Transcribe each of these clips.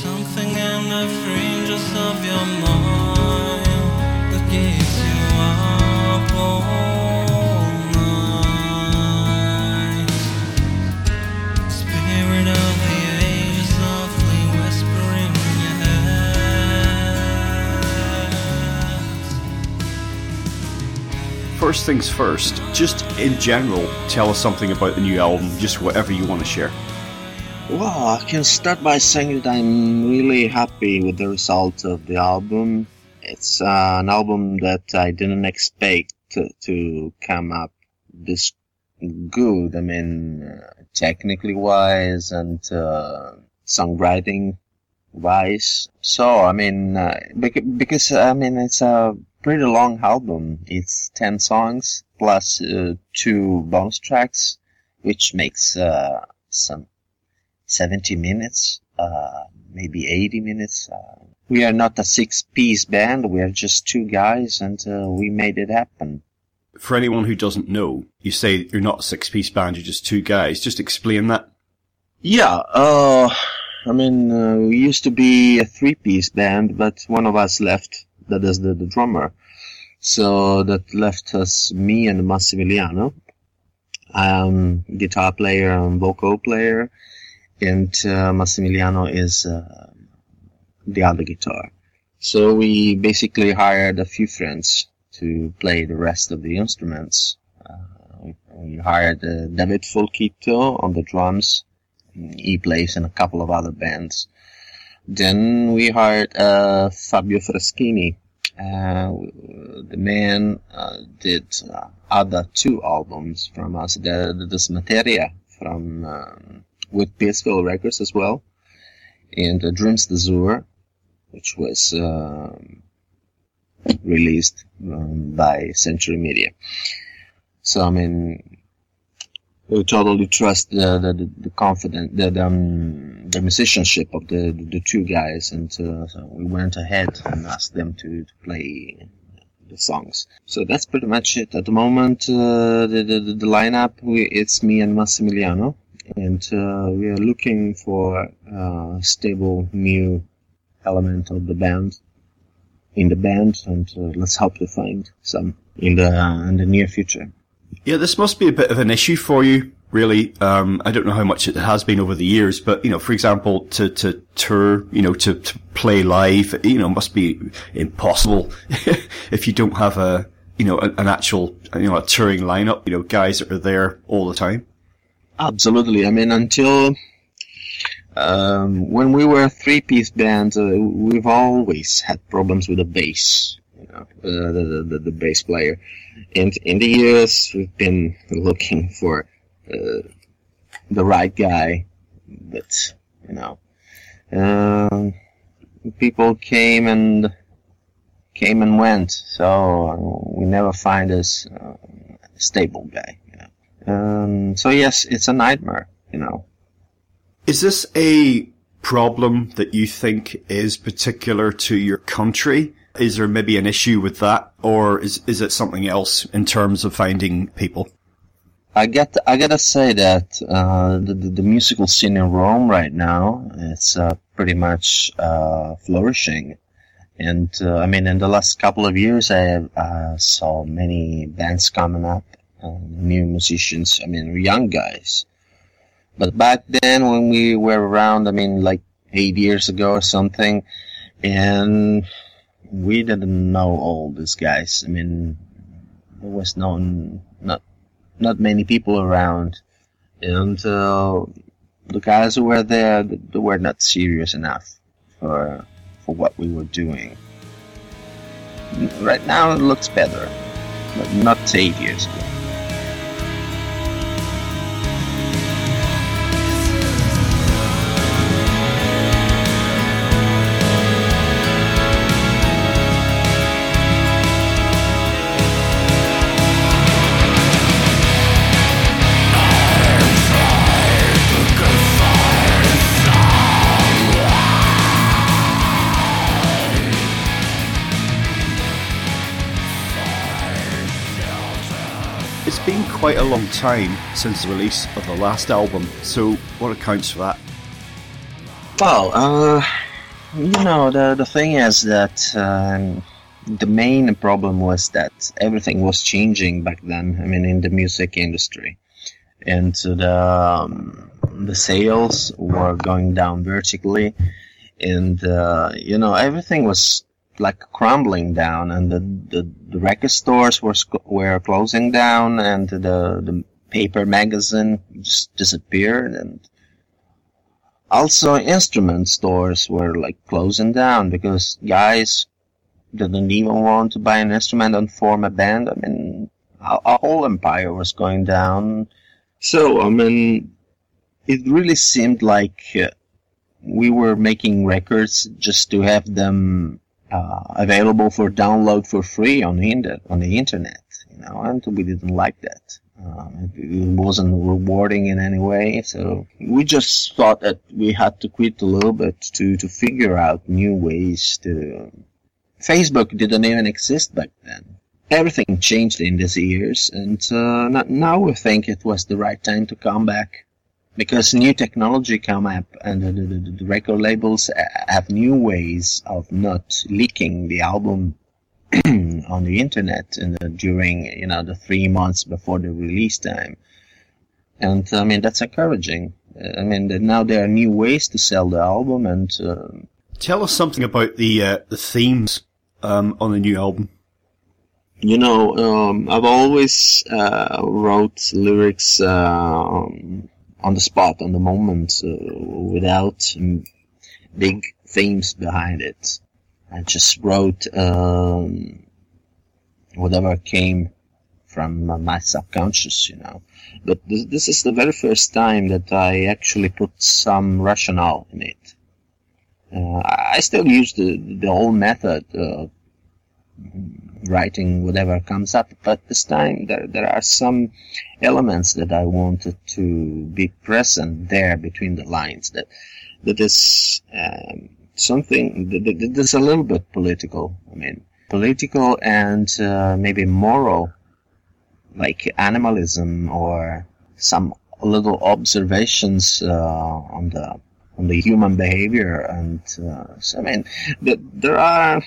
Something in the fringes of your mind that keeps you up all night. Spirit of the ages softly whispering in your head. First things first, just in general, tell us something about the new album, just whatever you want to share. Well, I can start by saying that I'm really happy with the result of the album. It's uh, an album that I didn't expect to, to come up this good. I mean, uh, technically wise and uh, songwriting wise. So, I mean, uh, bec- because, I mean, it's a pretty long album. It's 10 songs plus uh, two bonus tracks, which makes uh, some 70 minutes, uh, maybe 80 minutes. Uh, we are not a six piece band. We are just two guys and uh, we made it happen. For anyone who doesn't know, you say you're not a six piece band, you're just two guys. Just explain that. Yeah, uh, I mean, uh, we used to be a three piece band, but one of us left. That is the, the drummer. So that left us me and Massimiliano, um, guitar player and vocal player and uh, Massimiliano is uh, the other guitar. So we basically hired a few friends to play the rest of the instruments. Uh, we hired uh, David Folchitto on the drums. He plays in a couple of other bands. Then we hired uh, Fabio Freschini. Uh, the man did other two albums from us. The, the Desmateria from um, with Peaceville Records as well, and uh, Dreams d'Azur, which was um, released um, by Century Media. So I mean, we totally trust the the, the confident the the, um, the musicianship of the, the, the two guys, and uh, so we went ahead and asked them to, to play the songs. So that's pretty much it at the moment. Uh, the, the the lineup we, it's me and Massimiliano and uh, we are looking for a stable new element of the band in the band, and uh, let's hope to find some in the in the near future. Yeah, this must be a bit of an issue for you, really. Um, I don't know how much it has been over the years, but you know, for example, to to tour, you know, to, to play live, you know, must be impossible if you don't have a you know an actual you know a touring lineup, you know, guys that are there all the time. Absolutely. I mean, until um, when we were a three-piece band, uh, we've always had problems with the bass. You know, uh, the, the, the bass player. And in the years, we've been looking for uh, the right guy, but you know, um, people came and came and went, so we never find a stable guy. Um, so yes, it's a nightmare, you know. Is this a problem that you think is particular to your country? Is there maybe an issue with that, or is is it something else in terms of finding people? I get I gotta say that uh, the, the musical scene in Rome right now it's uh, pretty much uh, flourishing, and uh, I mean in the last couple of years I uh, saw many bands coming up uh, new musicians. I mean, young guys. But back then, when we were around, I mean, like eight years ago or something, and we didn't know all these guys. I mean, there was no not not many people around, and uh, the guys who were there they were not serious enough for for what we were doing. Right now, it looks better, but not eight years ago. Quite a long time since the release of the last album, so what accounts for that? Well, uh, You know, the the thing is that um, the main problem was that everything was changing back then. I mean, in the music industry, and the um, the sales were going down vertically, and uh, you know everything was like crumbling down, and the the, the record stores were were closing down, and the the paper magazine just disappeared, and also instrument stores were like closing down because guys didn't even want to buy an instrument and form a band. I mean, a, our whole empire was going down. So, I mean, it really seemed like uh, we were making records just to have them uh, available for download for free on the, inter- on the internet, you know, and we didn't like that. Um, it wasn't rewarding in any way, so we just thought that we had to quit a little bit to, to figure out new ways to. Facebook didn't even exist back then. Everything changed in these years, and uh, now we think it was the right time to come back because new technology come up, and the, the, the record labels have new ways of not leaking the album on the internet in the, during you know the three months before the release time, and I mean that's encouraging. I mean now there are new ways to sell the album, and uh, tell us something about the uh, the themes um, on the new album. You know, um, I've always uh, wrote lyrics um, on the spot, on the moment, uh, without big themes behind it. I just wrote um, whatever came from my subconscious, you know. But this, this, is the very first time that I actually put some rationale in it. Uh, I still use the the old method writing whatever comes up, but this time there there are some elements that I wanted to be present there between the lines. That that is. Um, something that, that's a little bit political. I mean, political and uh, maybe moral, like animalism or some little observations uh, on the on the human behavior. And uh, so, I mean, the, there are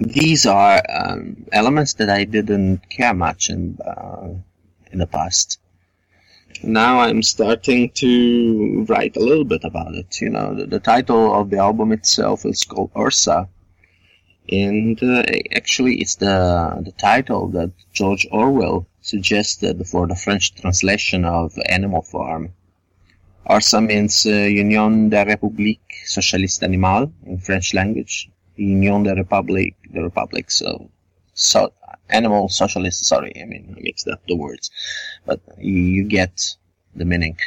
these are um, elements that I didn't care much in uh, in the past now I'm starting to write a little bit about it. You know, the, the title of the album itself is called Ursa, and uh, actually it's the the title that George Orwell suggested for the French translation of Animal Farm. Ursa means uh, Union de République Socialiste Animale in French language. Union de Republic, the Republic, so, so animal socialist. Sorry, I mean I mixed up the words, but you, get the meaning,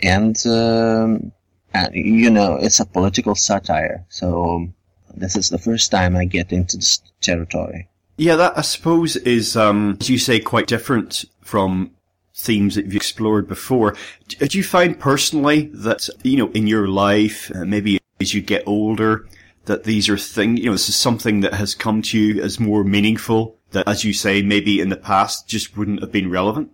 and, um, and you know it's a political satire. So this is the first time I get into this territory. Yeah, that I suppose is, um, as you say, quite different from themes that you've explored before. Did you find personally that, you know, in your life, uh, maybe as you get older, that these are things, you know, this is something that has come to you as more meaningful that, as you say, maybe in the past just wouldn't have been relevant?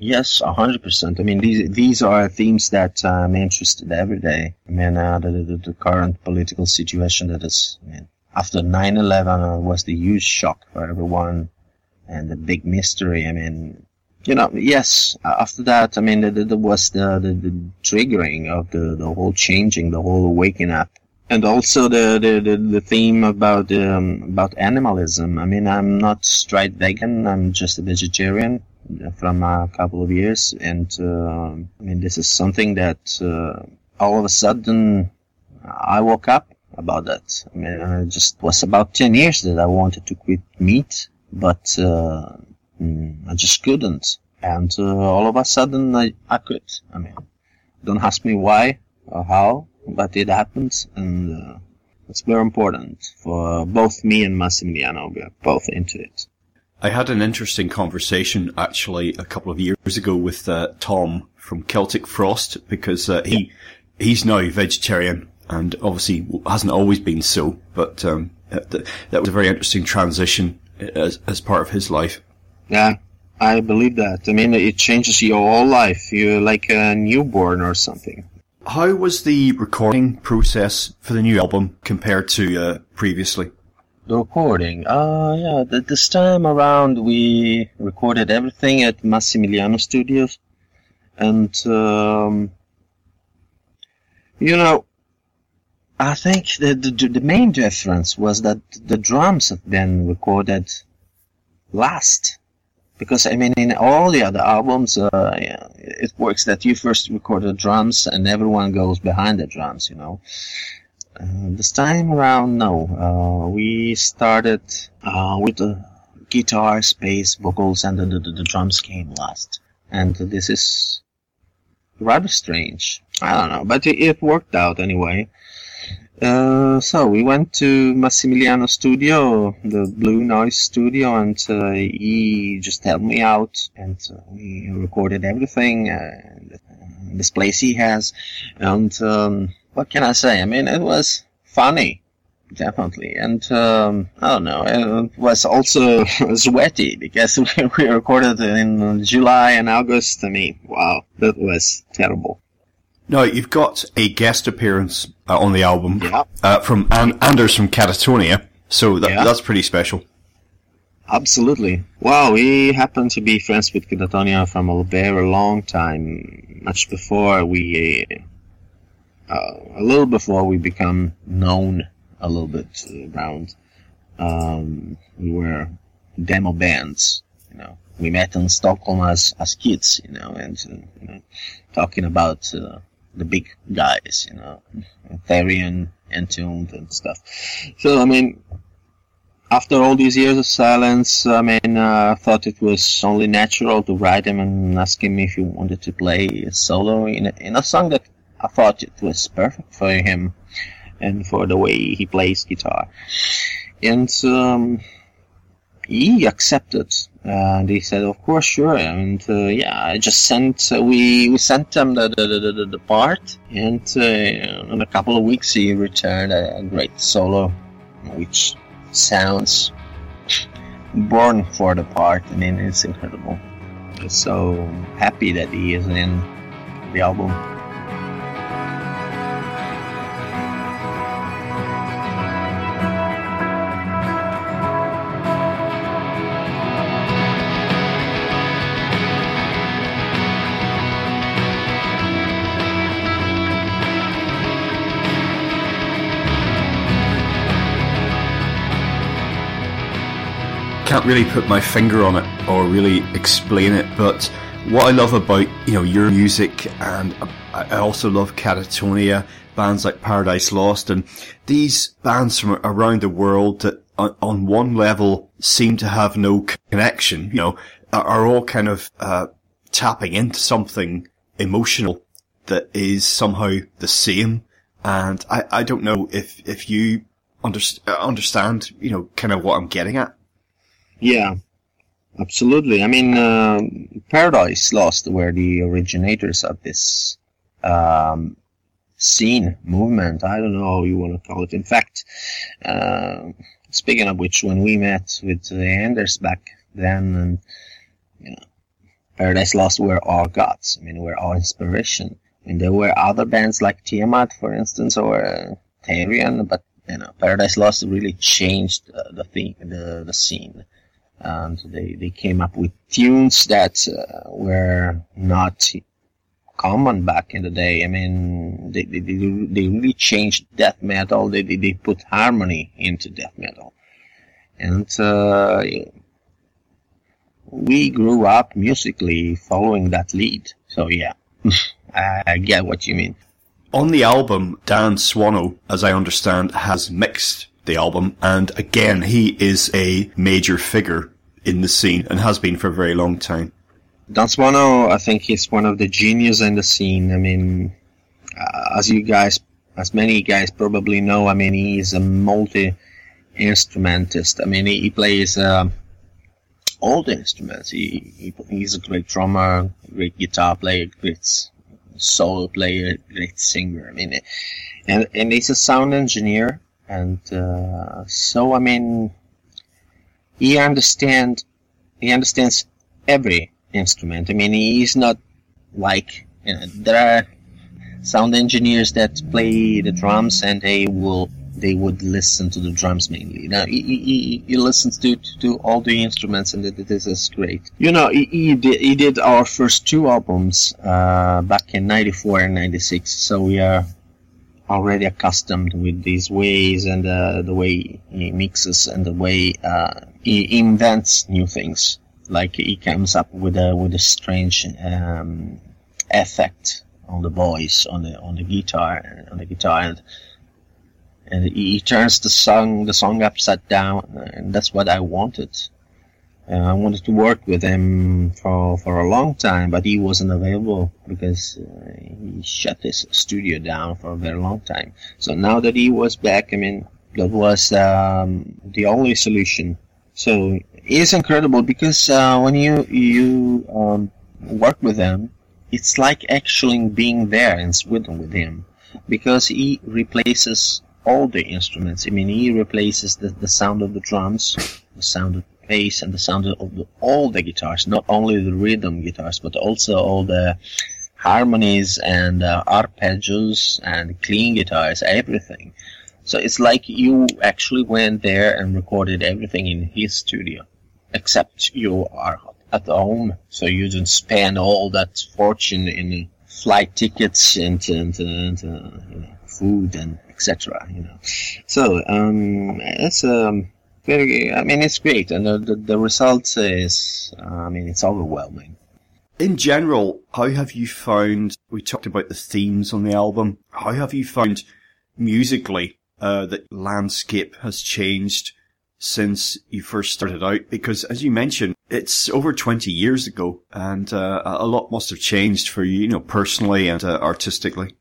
Yes, hundred percent. I mean, these these are themes that I'm interested in every day. I mean, uh, the, the, the current political situation that is, I mean, after 9/11 uh, was the huge shock for everyone, and the big mystery. I mean, you know, yes. After that, I mean, there was the, the, the triggering of the the whole changing, the whole waking up and also the, the, the, the theme about um, about animalism. I mean, I'm not straight vegan. I'm just a vegetarian from a couple of years, and uh, I mean, this is something that uh, all of a sudden I woke up about that. I mean, it just was about ten years that I wanted to quit meat, but uh, mm, I just couldn't, and uh, all of a sudden I, I could. I mean, don't ask me why or how but it happens, and uh, it's very important for both me and Massimiliano. We are both into it. I had an interesting conversation actually a couple of years ago with uh, Tom from Celtic Frost because uh, he he's now vegetarian and obviously hasn't always been so, but um, that, that was a very interesting transition as as part of his life. Yeah, I believe that. I mean, it changes your whole life. You're like a newborn or something how was the recording process for the new album compared to uh, previously? The recording, uh, yeah, th- this time around we recorded everything at Massimiliano Studios, and um, you know, I think the, the the main difference was that the drums have been recorded last because I mean, in all the other albums, uh, yeah, it works that you first record the drums and everyone goes behind the drums, you know. Uh, this time around, no. Uh, we started uh, with the guitar, bass, vocals, and the, the, the drums came last. And this is rather strange. I don't know, but it, it worked out anyway. Uh, so we went to Massimiliano Studio, the Blue Noise Studio, and uh, he just helped me out, and uh, we recorded everything. Uh, this place he has, and um, what can I say? I mean, it was funny, definitely, and um, I don't know. It was also sweaty because we, we recorded in July and August. I mean, wow, that was terrible. Now, you've got a guest appearance uh, on the album Yeah. uh, from An- Anders from Katatonia, so that, Yeah. that's pretty special. Absolutely. Wow, we happened to be friends with Katatonia from a very long time, much before we, uh, a little before we become known a little bit around. Um, we were demo bands, you know. We met in Stockholm as, as kids, you know, and, uh, you know, talking about, uh, the big guys, you know, Therion, Entombed and stuff. So, I mean, after all these years of silence, I mean, uh, I thought it was only natural to write him and ask him if he wanted to play a solo in a, in a song that I thought it was perfect for him and for the way he plays guitar. And um, he accepted. And he said, "Of course, sure." And uh, yeah, I just sent. Uh, we we sent him the the, the, the, the part, and uh, in a couple of weeks he returned a, a great solo, which sounds born for the part. I mean, it's incredible. So happy that he is in the album. Can't really put my finger on it or really explain it, but what I love about you know your music, and I also love Katatonia, bands like Paradise Lost, and these bands from around the world that on, on one level seem to have no connection, you know, are, all kind of uh, tapping into something emotional that is somehow the same. And I, I don't know if, if you uh, understand, you know, kind of what I'm getting at. Yeah, absolutely. I mean, uh, Paradise Lost were the originators of this um, scene movement. I don't know how you want to call it. In fact, uh, speaking of which, when we met with the Anders back then, and you know, Paradise Lost were our gods. I mean, were our inspiration. I mean, there were other bands like Tiamat, for instance, or uh, but you know, Paradise Lost really changed uh, the thing, the the scene and they, they came up with tunes that uh, were not common back in the day. I mean, they, they, they, really changed death metal. They, they, they put harmony into death metal. And uh, we grew up musically following that lead. So yeah, I, I get what you mean. On the album, Dan Swanö, as I understand, has mixed the album, and again, he is a major figure in the scene and has been for a very long time. Dan Swanö, I think he's one of the geniuses in the scene. I mean, uh, as you guys, as many guys probably know, I mean, he's a multi instrumentist. I mean, he, he plays uh, all the instruments. He, he he's a great drummer, great guitar player, great solo player, great singer. I mean, and and he's a sound engineer, and uh, so I mean, he understand he understands every instrument. I mean, he's not like you know, there are sound engineers that play the drums and they will they would listen to the drums mainly. Now he, he, he listens to, to all the instruments, and this is great. You know, he, he, did, he did our first two albums uh, back in '94 and '96, so we are already accustomed with these ways and uh, the way he mixes and the way uh, he invents new things. Like he comes up with a with a strange um, effect on the voice on the on the guitar on the guitar and and he turns the song the song upside down, and that's what I wanted. Uh, I wanted to work with him for for a long time, but he wasn't available because uh, he shut his studio down for a very long time. So now that he was back, I mean, that was um, the only solution. So it's incredible because uh, when you you um, work with him, it's like actually being there in Sweden with him because he replaces all the instruments. I mean, he replaces the, the sound of the drums, the sound of bass, and the sound of the, all the guitars, not only the rhythm guitars, but also all the harmonies and uh, arpeggios and clean guitars, everything. So it's like you actually went there and recorded everything in his studio, except you are at home, so you don't spend all that fortune in flight tickets and, and, and uh, you know, food and etc. You know, so um, it's um. I mean, it's great, and the the, the result is. I mean, it's overwhelming. In general, how have you found? We talked about the themes on the album. How have you found musically uh, that landscape has changed since you first started out? Because as you mentioned, it's over 20 years ago and uh, a lot must have changed for you, you know, personally and uh, artistically.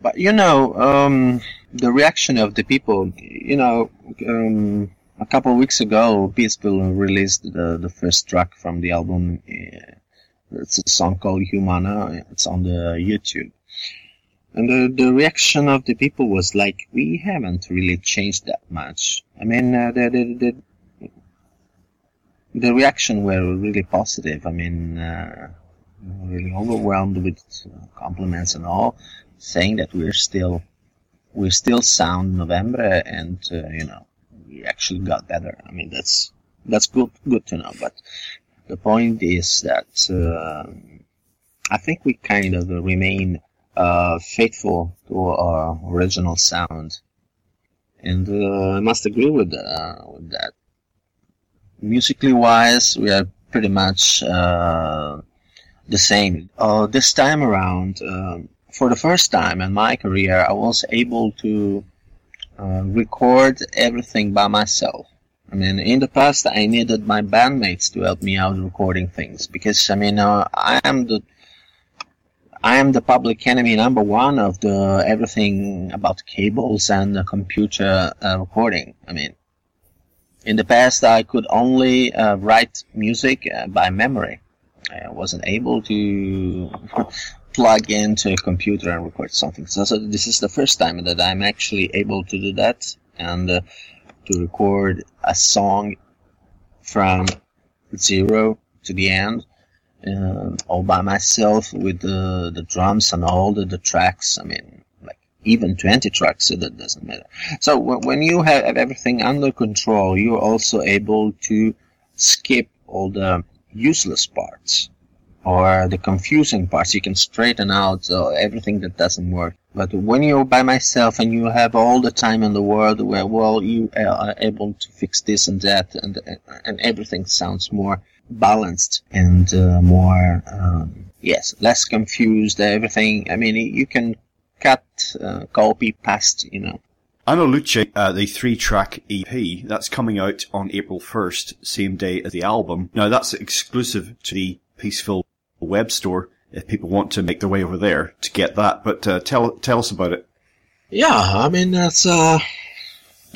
But you know, um, the reaction of the people, you know, um, a couple of weeks ago, Peaceville released the, the first track from the album. Uh, it's a song called Umana. It's on the YouTube. And the, the reaction of the people was like, we haven't really changed that much. I mean, uh, the, the, the, the reaction were really positive. I mean, uh, really overwhelmed with compliments and all saying that we're still we're still sound Novembre, and uh, you know we actually got better. I mean that's that's good good to know. But the point is that uh, I think we kind of remain uh, faithful to our original sound, and uh, I must agree with uh, with that. Musically wise, we are pretty much uh, the same. this time around. For the first time in my career, I was able to uh, record everything by myself. I mean, in the past, I needed my bandmates to help me out recording things because, I mean, uh, I am the I am the public enemy number one of the everything about cables and the computer uh, recording. I mean, in the past, I could only uh, write music uh, by memory. I wasn't able to plug into a computer and record something. So, so, this is the first time that I'm actually able to do that and uh, to record a song from zero to the end, uh, all by myself with the, the drums and all the, the tracks. I mean, like even 20 tracks, so that doesn't matter. So when you have everything under control, you're also able to skip all the useless parts or the confusing parts. You can straighten out uh, everything that doesn't work. But when you're by myself and you have all the time in the world, where well you are able to fix this and that, and and everything sounds more balanced and uh, more um, yes, less confused. Everything. I mean, you can cut, uh, copy, paste. You know. Annoluce, uh, the three-track EP, that's coming out on April 1st, same day as the album. Now that's exclusive to the Web store if people want to make their way over there to get that. But uh, tell tell us about it. Yeah, I mean, that's uh,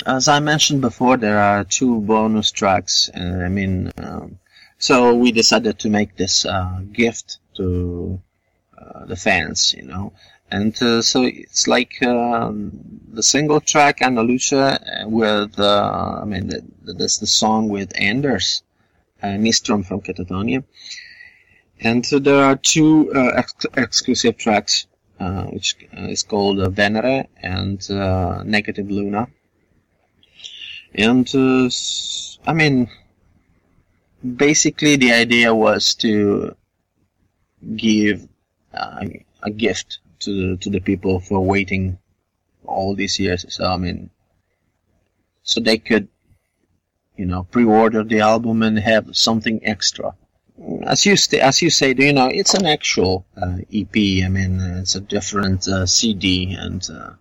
as I mentioned before, there are two bonus tracks. and I mean, um, so we decided to make this uh, gift to uh, the fans, you know. And uh, so it's like um, the single track Annoluce with, I mean, that's the song with Anders, uh, Nyström from Katatonia. And so there are two uh, ex- exclusive tracks. uh, which is called uh, Venere and uh, Negative Luna. And uh, I mean, basically the idea was to give uh, a gift to to the people for waiting all these years. So I mean, so they could, you know, pre-order the album and have something extra. As you st- as you say, do you know, it's an actual uh, EP. I mean, uh, it's a different uh, CD and uh,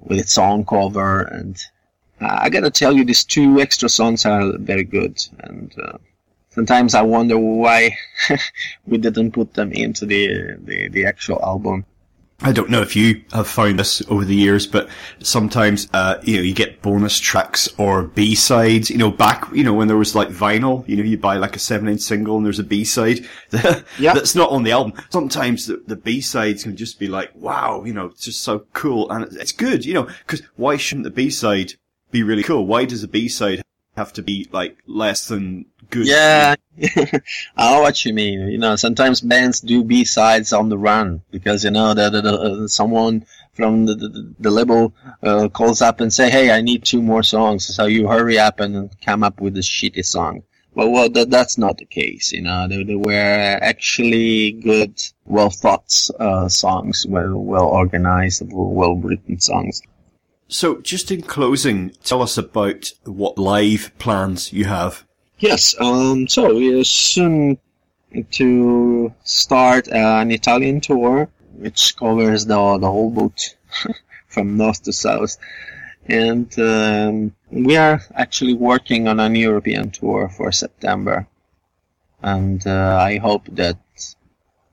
with its own cover. And uh, I gotta tell you, these two extra songs are very good. And uh, sometimes I wonder why we didn't put them into the the, the actual album. I don't know if you have found this over the years, but sometimes, uh, you know, you get bonus tracks or B-sides, you know, back, you know, when there was like vinyl, you know, you buy like a 7-inch single and there's a B-side Yeah. that's not on the album. Sometimes the, the B-sides can just be like, wow, you know, it's just so cool and it's- good, you know, cause why shouldn't the B-side be really cool? Why does the B-side have to be like less than good? Yeah, I know what you mean. You know, sometimes bands do B sides on the run because you know that uh, someone from the, the, the label uh, calls up and say, "Hey, I need two more songs," so you hurry up and come up with a shitty song. Well, well, that, that's not the case. You know, they, they were actually good, well thought uh, songs, well well organized, well written songs. So just in closing, tell us about what live plans you have. Yes, um, so we are soon to start an Italian tour, which covers the, the whole boat from north to south. And um, we are actually working on an European tour for September. And uh, I hope that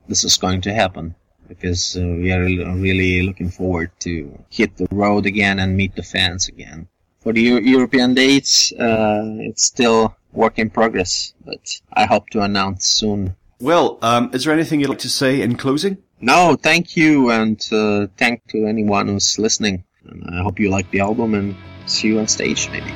this is going to happen because uh, we are really looking forward to hit the road again and meet the fans again. For the Eu- European dates, uh, it's still work in progress, but I hope to announce soon. Well, um, is there anything you'd like to say in closing? No, thank you, and uh, thank to anyone who's listening. And I hope you like the album, and see you on stage, maybe.